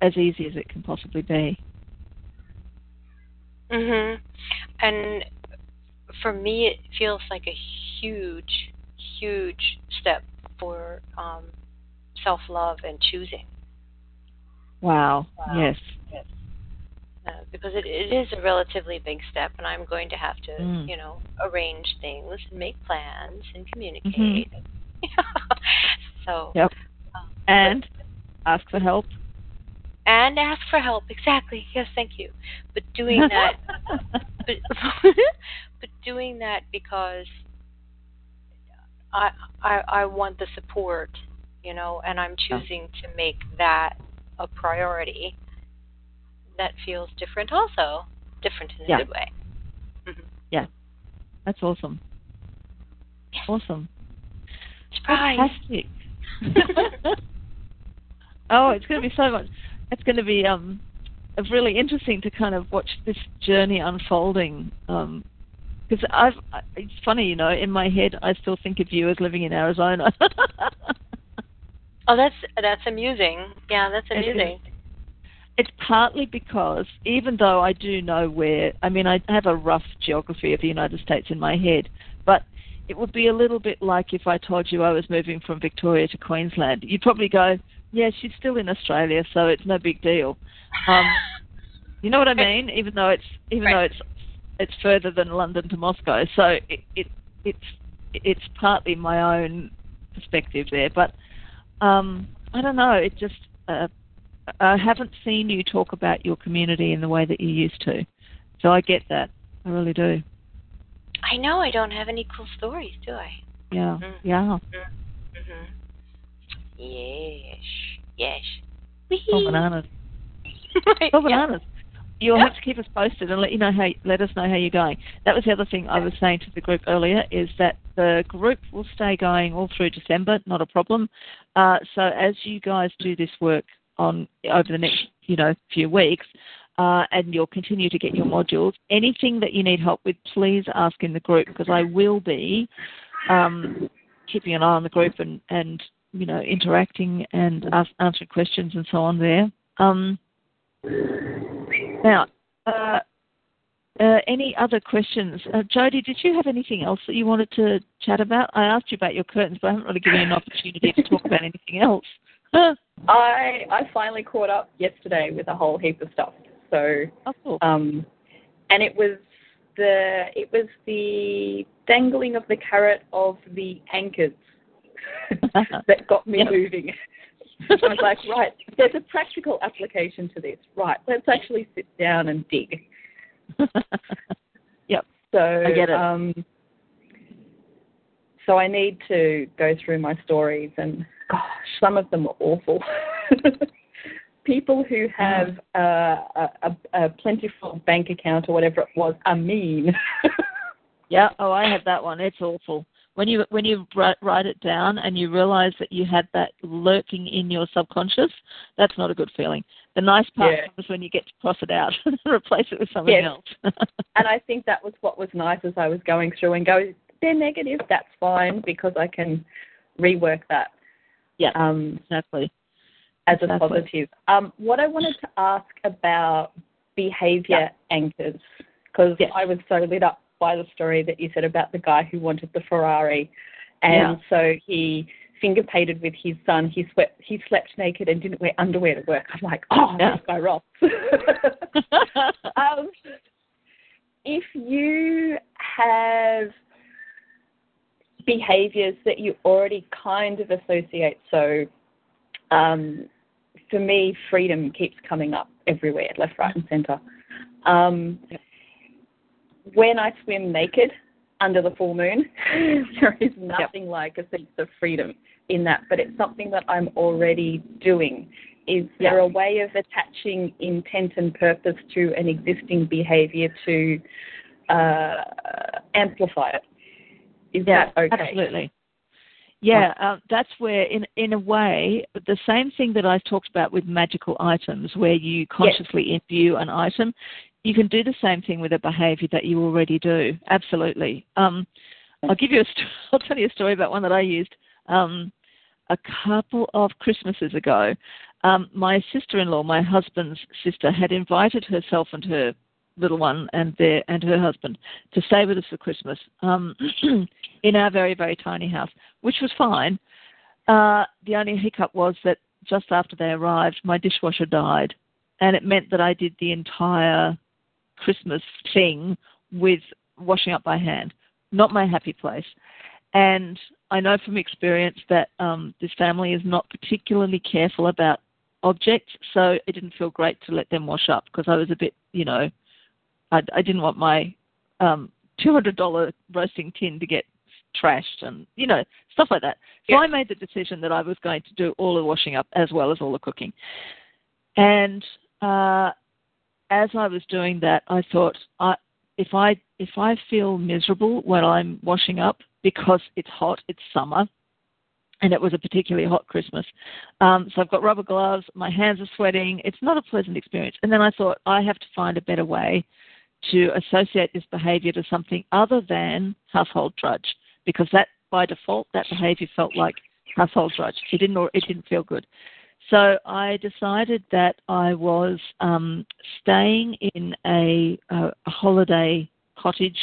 as easy as it can possibly be. Mhm. And for me, it feels like a huge, huge step for um, self-love and choosing, Wow. Wow. Yes. Uh, because it, it is a relatively big step, and I'm going to have to, Mm. you know, arrange things and make plans and communicate. Mhm. so. Yep. um, And ask for help. and ask for help. Exactly. Yes, thank you. But doing that, but, but doing that because I, I I want the support, you know, and I'm choosing to make that a priority. That feels different, also different in a Yeah. good way. hmm That's awesome. Awesome. Surprise! Fantastic. oh, it's going to be so much. It's going to be um, really interesting to kind of watch this journey unfolding. Um, because I've, it's funny, you know, in my head, I still think of you as living in Arizona. Oh, that's that's amusing. Yeah, that's amusing. It's partly because even though I do know where, I mean, I have a rough geography of the United States in my head, but it would be a little bit like if I told you I was moving from Victoria to Queensland. You'd probably go, "Yeah, she's still in Australia, so it's no big deal." Um, you know what I mean? Even though it's even Right. though it's it's further than London to Moscow, so it, it it's it's partly my own perspective there, but um, I don't know. It just uh, I haven't seen you talk about your community in the way that you used to, so I get that. I really do. I know I don't have any cool stories, do I? Yeah, Mm. yeah. Mhm. Mhm. Yes. Yes. Oh, bananas. Oh, yeah. bananas. You'll Yeah. have to keep us posted and let you know how let us know how you're going. That was the other thing I was saying to the group earlier is that the group will stay going all through December, not a problem. Uh, so as you guys do this work on over the next you know few weeks, uh, and you'll continue to get your modules, anything that you need help with, please ask in the group because I will be um, keeping an eye on the group and and you know interacting and ask, answering questions and so on there. Um, now, uh, uh, any other questions? Uh, Jody, did you have anything else that you wanted to chat about? I asked you about your curtains, but I haven't really given you an opportunity to talk about anything else. I I finally caught up yesterday with a whole heap of stuff. So Oh, cool. um, and it was the it was the dangling of the carrot of the anchors that got me moving. I was like, right, there's a practical application to this. Right, let's actually sit down and dig. yep. So I get it. Um, so I need to go through my stories, and gosh, some of them are awful. People who have uh, a, a, a plentiful bank account or whatever it was are mean. Yeah. Oh, I had that one. It's awful. When you when you write, write it down and you realize that you had that lurking in your subconscious, that's not a good feeling. The nice part Yeah. comes when you get to cross it out and replace it with something Yes. else. and I think that was what was nice as I was going through and go, they're negative, that's fine because I can rework that yeah, um, exactly. as a Exactly. positive. Um, what I wanted to ask about behavior anchors, because. I was so lit up by the story that you said about the guy who wanted the Ferrari, and Yeah. so he finger painted with his son. He swept, he slept naked and didn't wear underwear to work. I'm like, oh, Yeah. this guy rocks. um, if you have behaviors that you already kind of associate, so um, for me, freedom keeps coming up everywhere, left, right, and centre. Um, when I swim naked under the full moon, there is nothing like a sense of freedom in that, but it's something that I'm already doing. Is there Yeah. a way of attaching intent and purpose to an existing behavior to uh, amplify it? Is yeah, that okay? absolutely. Yeah, uh, that's where, in in a way, the same thing that I talked about with magical items, where you consciously imbue an item, you can do the same thing with a behaviour that you already do. Absolutely. Um, I'll give you a. St- I'll tell you a story about one that I used um, a couple of Christmases ago. Um, my sister-in-law, my husband's sister, had invited herself and her little one and their and her husband to stay with us for Christmas um, in our very very tiny house, which was fine. Uh, the only hiccup was that just after they arrived, my dishwasher died, and it meant that I did the entire Christmas thing with washing up by hand. Not my happy place. And I know from experience that um, this family is not particularly careful about objects, so it didn't feel great to let them wash up because I was a bit, you know, I, I didn't want my um, $200 roasting tin to get trashed and, you know, stuff like that. So Yeah. I made the decision that I was going to do all the washing up as well as all the cooking. And uh, as I was doing that, I thought, I, if I if I feel miserable when I'm washing up because it's hot, it's summer, and it was a particularly hot Christmas. Um, so I've got rubber gloves, my hands are sweating. It's not a pleasant experience. And then I thought I have to find a better way to associate this behaviour to something other than household drudge, because that by default that behaviour felt like household drudge. It didn't it didn't feel good. So I decided that I was um, staying in a, a, a holiday cottage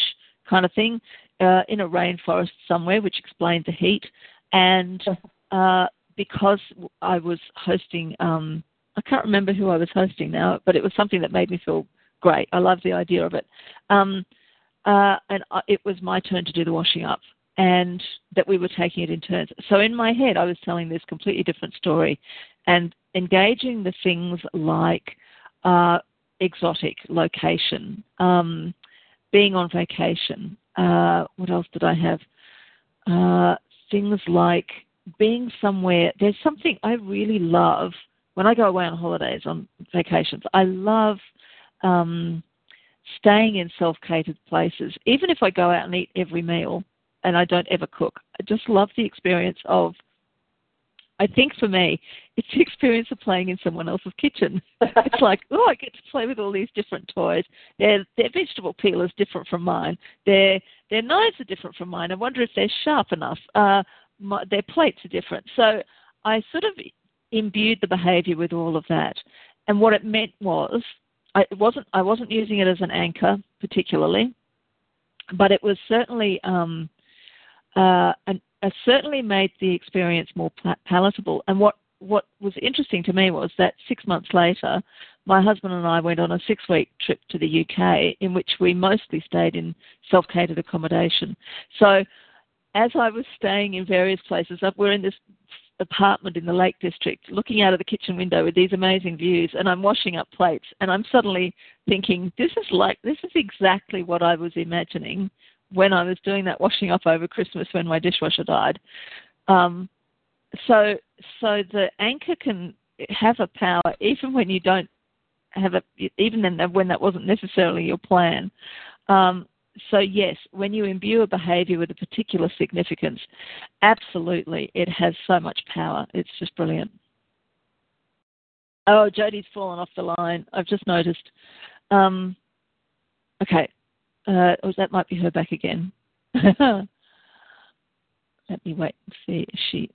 kind of thing uh, in a rainforest somewhere, which explained the heat. And uh, because I was hosting, um, I can't remember who I was hosting now, but it was something that made me feel great. I love the idea of it. Um, uh, and I, it was my turn to do the washing up and that we were taking it in turns. So in my head, I was telling this completely different story and engaging the things like uh, exotic location, um, being on vacation. Uh, what else did I have? Uh, things like being somewhere. There's something I really love when I go away on holidays on vacations. I love um, staying in self-catered places, even if I go out and eat every meal and I don't ever cook. I just love the experience of I think for me, it's the experience of playing in someone else's kitchen. it's like, oh, I get to play with all these different toys. Their their vegetable peel is different from mine. Their their knives are different from mine. I wonder if they're sharp enough. Uh, my, their plates are different. So I sort of imbued the behaviour with all of that. And what it meant was, I wasn't I wasn't using it as an anchor particularly, but it was certainly um, uh, uh, certainly made the experience more palatable. And what what was interesting to me was that six months later, my husband and I went on a six week trip to the UK in which we mostly stayed in self catered accommodation. So, as I was staying in various places, we're in this apartment in the Lake District, looking out of the kitchen window with these amazing views, and I'm washing up plates, and I'm suddenly thinking, this is like, this is exactly what I was imagining when I was doing that washing up over Christmas when my dishwasher died. Um, so so the anchor can have a power even when you don't have a even then when that wasn't necessarily your plan. Um, so yes, when you imbue a behaviour with a particular significance, absolutely, it has so much power. It's just brilliant. Oh, Jody's fallen off the line. I've just noticed. Um, okay, uh, oh, that might be her back again. Let me wait and see if she.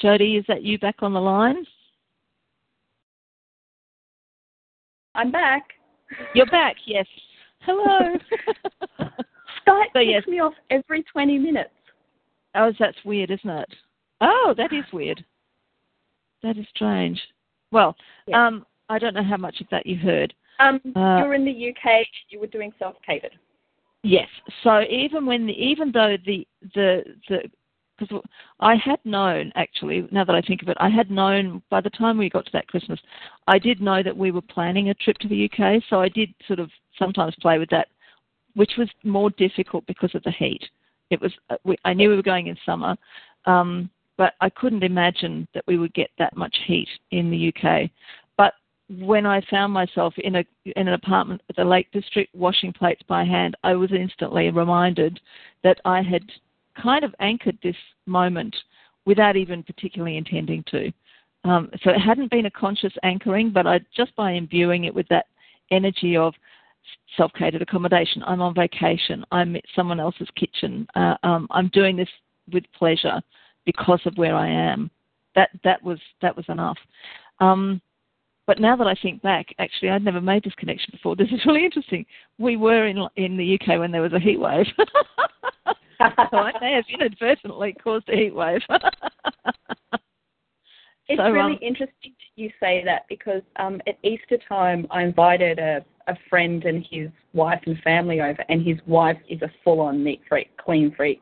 Jody, is that you back on the line? I'm back. You're back, yes. Hello. Skype so, yes. me off every 20 minutes. Oh, that's weird, isn't it? Oh, that is weird. That is strange. Well, yes. um, I don't know how much of that you heard. Um, uh, you're in the UK. You were doing self-catered. Yes. So even when the, even though the the the because I had known actually now that I think of it, I had known by the time we got to that Christmas, I did know that we were planning a trip to the UK. So I did sort of sometimes play with that, which was more difficult because of the heat. It was uh, I knew we were going in summer, um, but I couldn't imagine that we would get that much heat in the UK But when I found myself in a in an apartment at the Lake District washing plates by hand, I was instantly reminded that I had kind of anchored this moment without even particularly intending to. Um, so it hadn't been a conscious anchoring, but I just by imbuing it with that energy of self-catered accommodation. I'm on vacation. I'm at someone else's kitchen. Uh, um, I'm doing this with pleasure because of where I am. That that was that was enough. Um, but now that I think back, actually, I'd never made this connection before. This is really interesting. We were in in the UK when there was a heat wave. so I may have inadvertently caused a heat wave. it's so, really um, interesting you say that because um, at Easter time, I invited a, a friend and his wife and family over, and his wife is a full on neat freak, clean freak,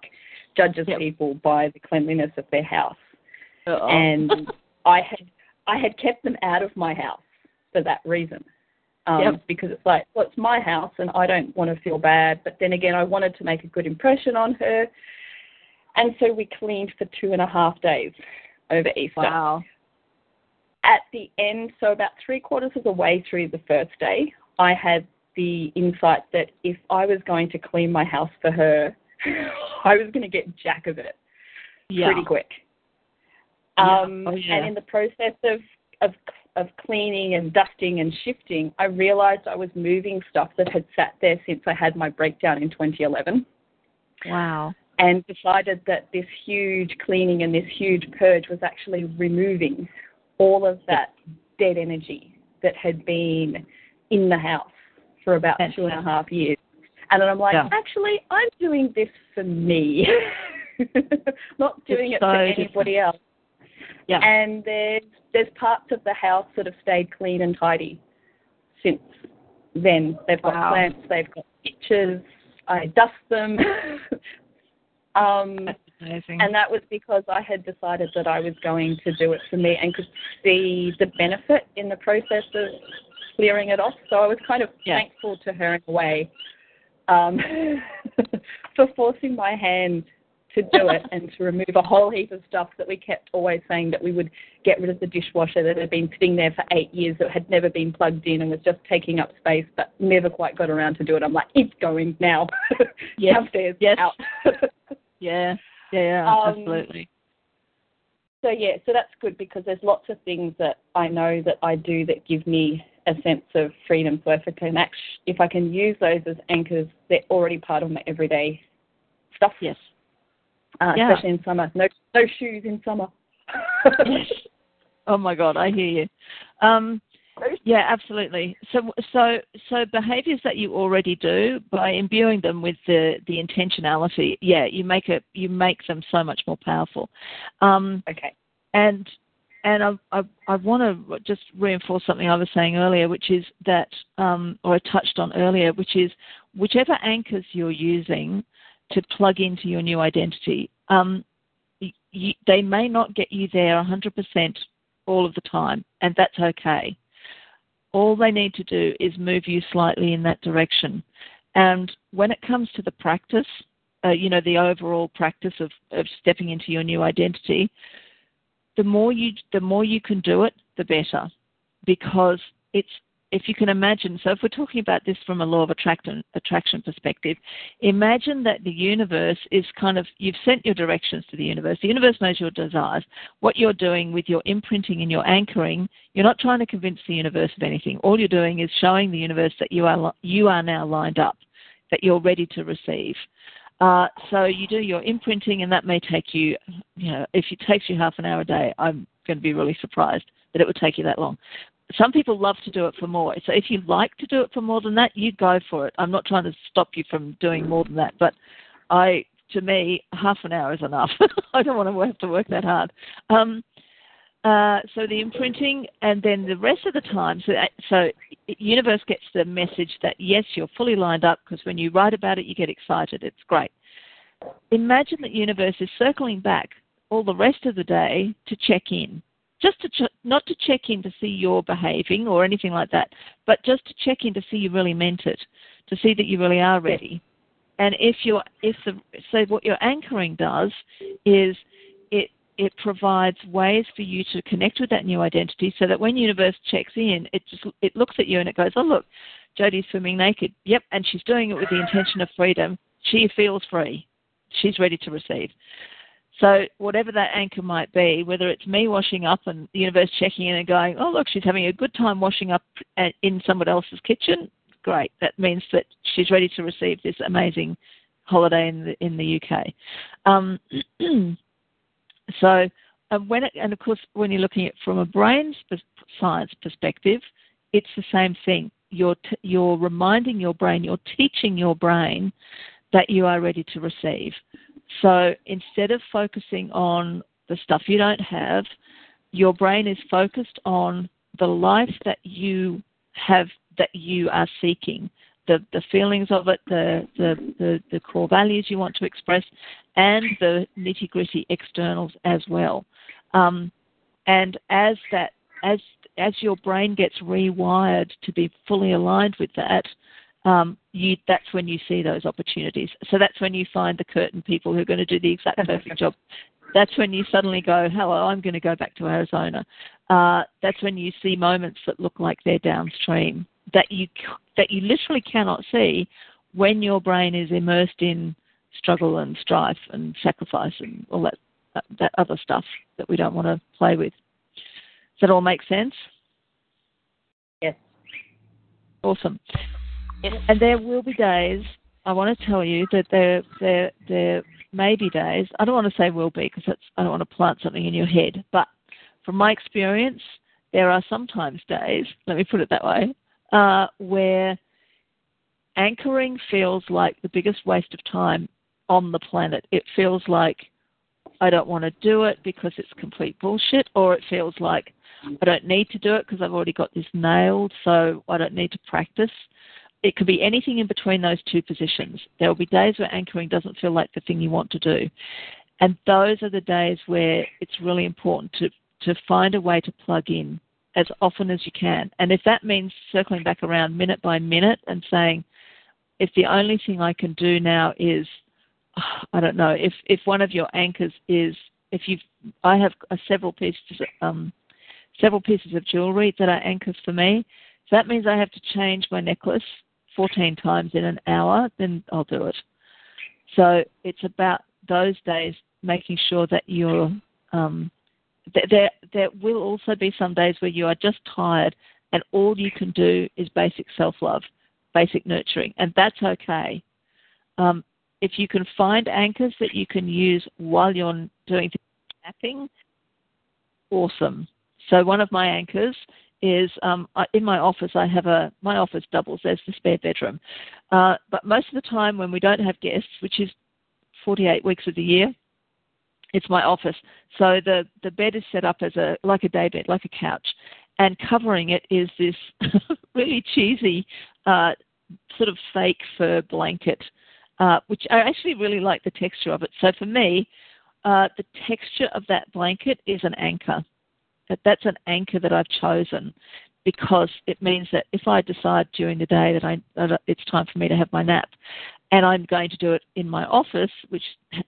judges yep. people by the cleanliness of their house. Uh-oh. And I had I had kept them out of my house for that reason. Um, yep. Because it's like, well, it's my house and I don't want to feel bad. But then again, I wanted to make a good impression on her. And so we cleaned for two and a half days over Easter. Wow. At the end, so about three quarters of the way through the first day, I had the insight that if I was going to clean my house for her, I was going to get jack of it yeah. pretty quick. Um, oh, yeah. And in the process of, of of cleaning and dusting and shifting, I realized I was moving stuff that had sat there since I had my breakdown in 2011. Wow. And decided that this huge cleaning and this huge purge was actually removing all of that dead energy that had been in the house for about two and a half years. And then I'm like, yeah. actually, I'm doing this for me, not doing it's it so for anybody different. else. Yeah. And there's there's parts of the house that have stayed clean and tidy since then. They've got wow. plants, they've got pictures. I dust them. um, amazing. And that was because I had decided that I was going to do it for me and could see the benefit in the process of clearing it off. So I was kind of yeah. thankful to her in a way. Um, for forcing my hand to do it and to remove a whole heap of stuff that we kept always saying that we would get rid of the dishwasher that had been sitting there for eight years that had never been plugged in and was just taking up space but never quite got around to do it. I'm like, it's going now. Yes. Downstairs, Yes. out. Yeah. Yeah. yeah Um, absolutely. so yeah, so that's good because there's lots of things that I know that I do that give me a sense of freedom. So if I can act, if I can use those as anchors, they're already part of my everyday stuff. Yes. Uh, Yeah. Especially in summer. No no shoes in summer. Oh my God, I hear you. Um, yeah, absolutely. So, so, so behaviours that you already do by imbuing them with the the intentionality, yeah, you make it you make them so much more powerful. Um, okay. and and I I, I want to just reinforce something I was saying earlier, which is that, um, or I touched on earlier, which is whichever anchors you're using to plug into your new identity, um, they may not get you there 100% all of the time, and that's okay. All they need to do is move you slightly in that direction. And when it comes to the practice, uh, you know, the overall practice of, of stepping into your new identity, the more you the more you can do it, the better, because it's if you can imagine. So if we're talking about this from a law of attraction attraction perspective, imagine that the universe is kind of you've sent your directions to the universe. The universe knows your desires. What you're doing with your imprinting and your anchoring, you're not trying to convince the universe of anything. All you're doing is showing the universe that you are, you are now lined up, that you're ready to receive. Uh, so you do your imprinting, and that may take you, you know, if it takes you half an hour a day, I'm going to be really surprised that it would take you that long. Some people love to do it for more. So if you like to do it for more than that, you go for it. I'm not trying to stop you from doing more than that, but I, to me, half an hour is enough. I don't want to have to work that hard. Um, uh, so the imprinting, and then the rest of the time, so so universe gets the message that yes, you're fully lined up because when you write about it, you get excited. It's great. Imagine that universe is circling back all the rest of the day to check in, just to ch- not to check in to see you're behaving or anything like that, but just to check in to see you really meant it, to see that you really are ready. And if you're if the so what your anchoring does is it it provides ways for you to connect with that new identity so that when universe checks in it just it looks at you and it goes oh look Jody's swimming naked. Yep and she's doing it with the intention of freedom. She feels free. She's ready to receive so whatever that anchor might be whether it's me washing up and the universe checking in and going oh look she's having a good time washing up in someone else's kitchen great that means that she's ready to receive this amazing holiday in the in the uk um, So, uh, when it, and of course, when you're looking at it from a brain science perspective, it's the same thing. You're t- you're reminding your brain, you're teaching your brain that you are ready to receive. So instead of focusing on the stuff you don't have, your brain is focused on the life that you have that you are seeking the, the feelings of it, the, the, the, the core values you want to express, and the nitty gritty externals as well. Um, and as that, as as your brain gets rewired to be fully aligned with that, um, you, that's when you see those opportunities. So that's when you find the curtain people who are going to do the exact perfect job. That's when you suddenly go, hello, I'm going to go back to Arizona. Uh, that's when you see moments that look like they're downstream that you that you literally cannot see when your brain is immersed in struggle and strife and sacrifice and all that that other stuff that we don't want to play with. Does that all make sense? Yes. Awesome. Yes. And there will be days. I want to tell you that there there there may be days. I don't want to say will be because that's I don't want to plant something in your head. But from my experience, there are sometimes days. Let me put it that way, uh, where anchoring feels like the biggest waste of time on the planet. It feels like I don't want to do it because it's complete bullshit, or it feels like I don't need to do it because I've already got this nailed, so I don't need to practice. It could be anything in between those two positions. There will be days where anchoring doesn't feel like the thing you want to do. And those are the days where it's really important to, to find a way to plug in as often as you can. And if that means circling back around minute by minute and saying, if the only thing I can do now is, I don't know, if if one of your anchors is if you've I have several pieces um, several pieces of jewelry that are anchors for me. If that means I have to change my necklace 14 times in an hour, then I'll do it. So it's about those days making sure that you're. Um, there, there will also be some days where you are just tired and all you can do is basic self love, basic nurturing, and that's okay. Um, if you can find anchors that you can use while you're doing napping, awesome. So one of my anchors is um, in my office. I have a my office doubles as the spare bedroom, uh, but most of the time when we don't have guests, which is 48 weeks of the year, it's my office. So the the bed is set up as a like a day bed, like a couch, and covering it is this really cheesy uh, sort of fake fur blanket, uh, which I actually really like the texture of it. So for me, uh, the texture of that blanket is an anchor. That that's an anchor that I've chosen because it means that if I decide during the day that I that it's time for me to have my nap, and I'm going to do it in my office, which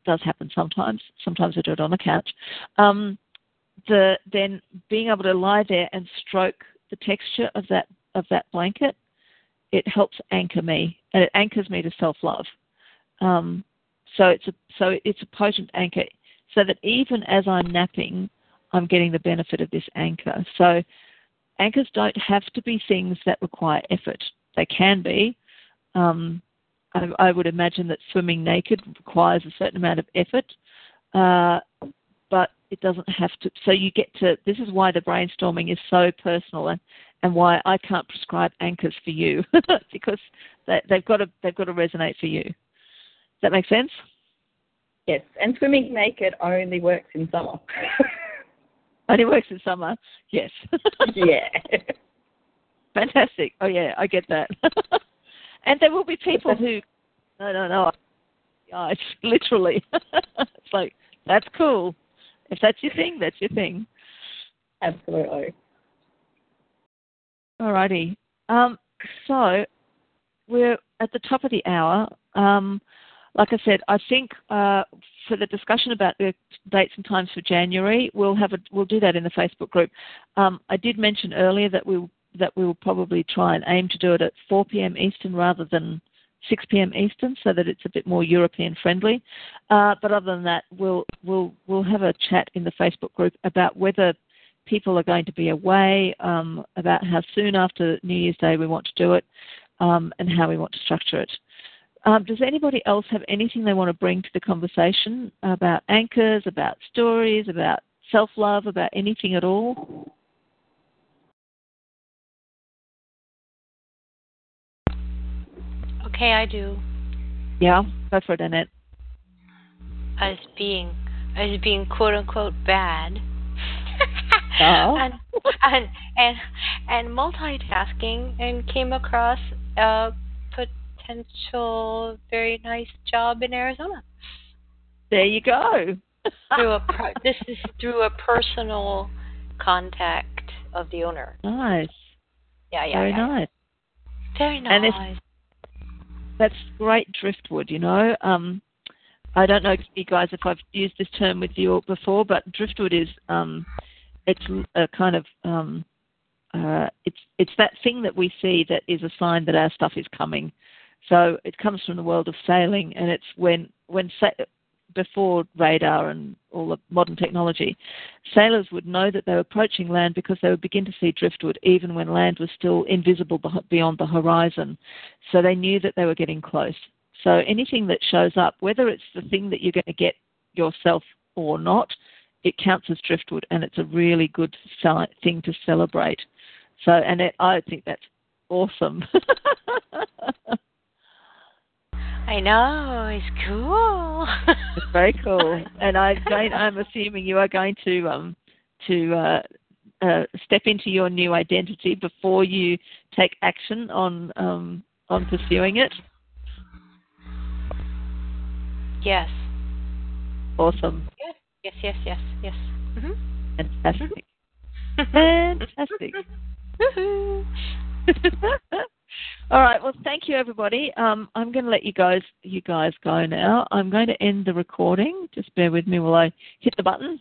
does happen sometimes. Sometimes I do it on the couch. Um, the then being able to lie there and stroke the texture of that of that blanket, it helps anchor me and it anchors me to self love. Um, so it's a so it's a potent anchor, so that even as I'm napping, I'm getting the benefit of this anchor. So anchors don't have to be things that require effort. They can be. Um, I, I, would imagine that swimming naked requires a certain amount of effort, uh, but it doesn't have to. So you get to. This is why the brainstorming is so personal, and and why I can't prescribe anchors for you because they, they've got to they've got to resonate for you. Does that make sense? Yes, and swimming naked only works in summer. only works in summer. Yes. yeah. Fantastic. Oh yeah, I get that. and there will be people who, no, no, no. Yeah, it's literally. it's like that's cool. If that's your thing, that's your thing. Absolutely. Alrighty. Um, so we're at the top of the hour. Um, like I said, I think uh, for the discussion about the dates and times for January, we'll have a, we'll do that in the Facebook group. Um, I did mention earlier that we that we will probably try and aim to do it at 4 p.m. Eastern rather than 6 p.m. Eastern, so that it's a bit more European friendly. Uh, but other than that, we'll we'll we'll have a chat in the Facebook group about whether people are going to be away, um, about how soon after New Year's Day we want to do it, um, and how we want to structure it. Um, does anybody else have anything they want to bring to the conversation about anchors, about stories, about self love, about anything at all? Okay, I do. Yeah, go for it, Annette. As being, as being quote unquote bad. Oh. and, and and and multitasking, and came across a potential very nice job in Arizona. There you go. through a this is through a personal contact of the owner. Nice. Yeah, yeah. Very yeah. nice. Very nice. And it's, that's great driftwood, you know. Um, I don't know, you guys, if I've used this term with you before, but driftwood is um, it's a kind of um, uh, it's it's that thing that we see that is a sign that our stuff is coming. So it comes from the world of sailing, and it's when when sa- before radar and all the modern technology, sailors would know that they were approaching land because they would begin to see driftwood even when land was still invisible beyond the horizon. So they knew that they were getting close. So anything that shows up, whether it's the thing that you're going to get yourself or not, it counts as driftwood, and it's a really good thing to celebrate. So, and it, I think that's awesome. I know it's cool. it's very cool, and I, I'm assuming you are going to um to uh, uh, step into your new identity before you take action on um on pursuing it. Yes. Awesome. Yes, yes, yes, yes, yes. Mm-hmm. Fantastic. Fantastic. All right. Well, thank you, everybody. Um, I'm going to let you guys you guys go now. I'm going to end the recording. Just bear with me while I hit the button.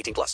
18 plus.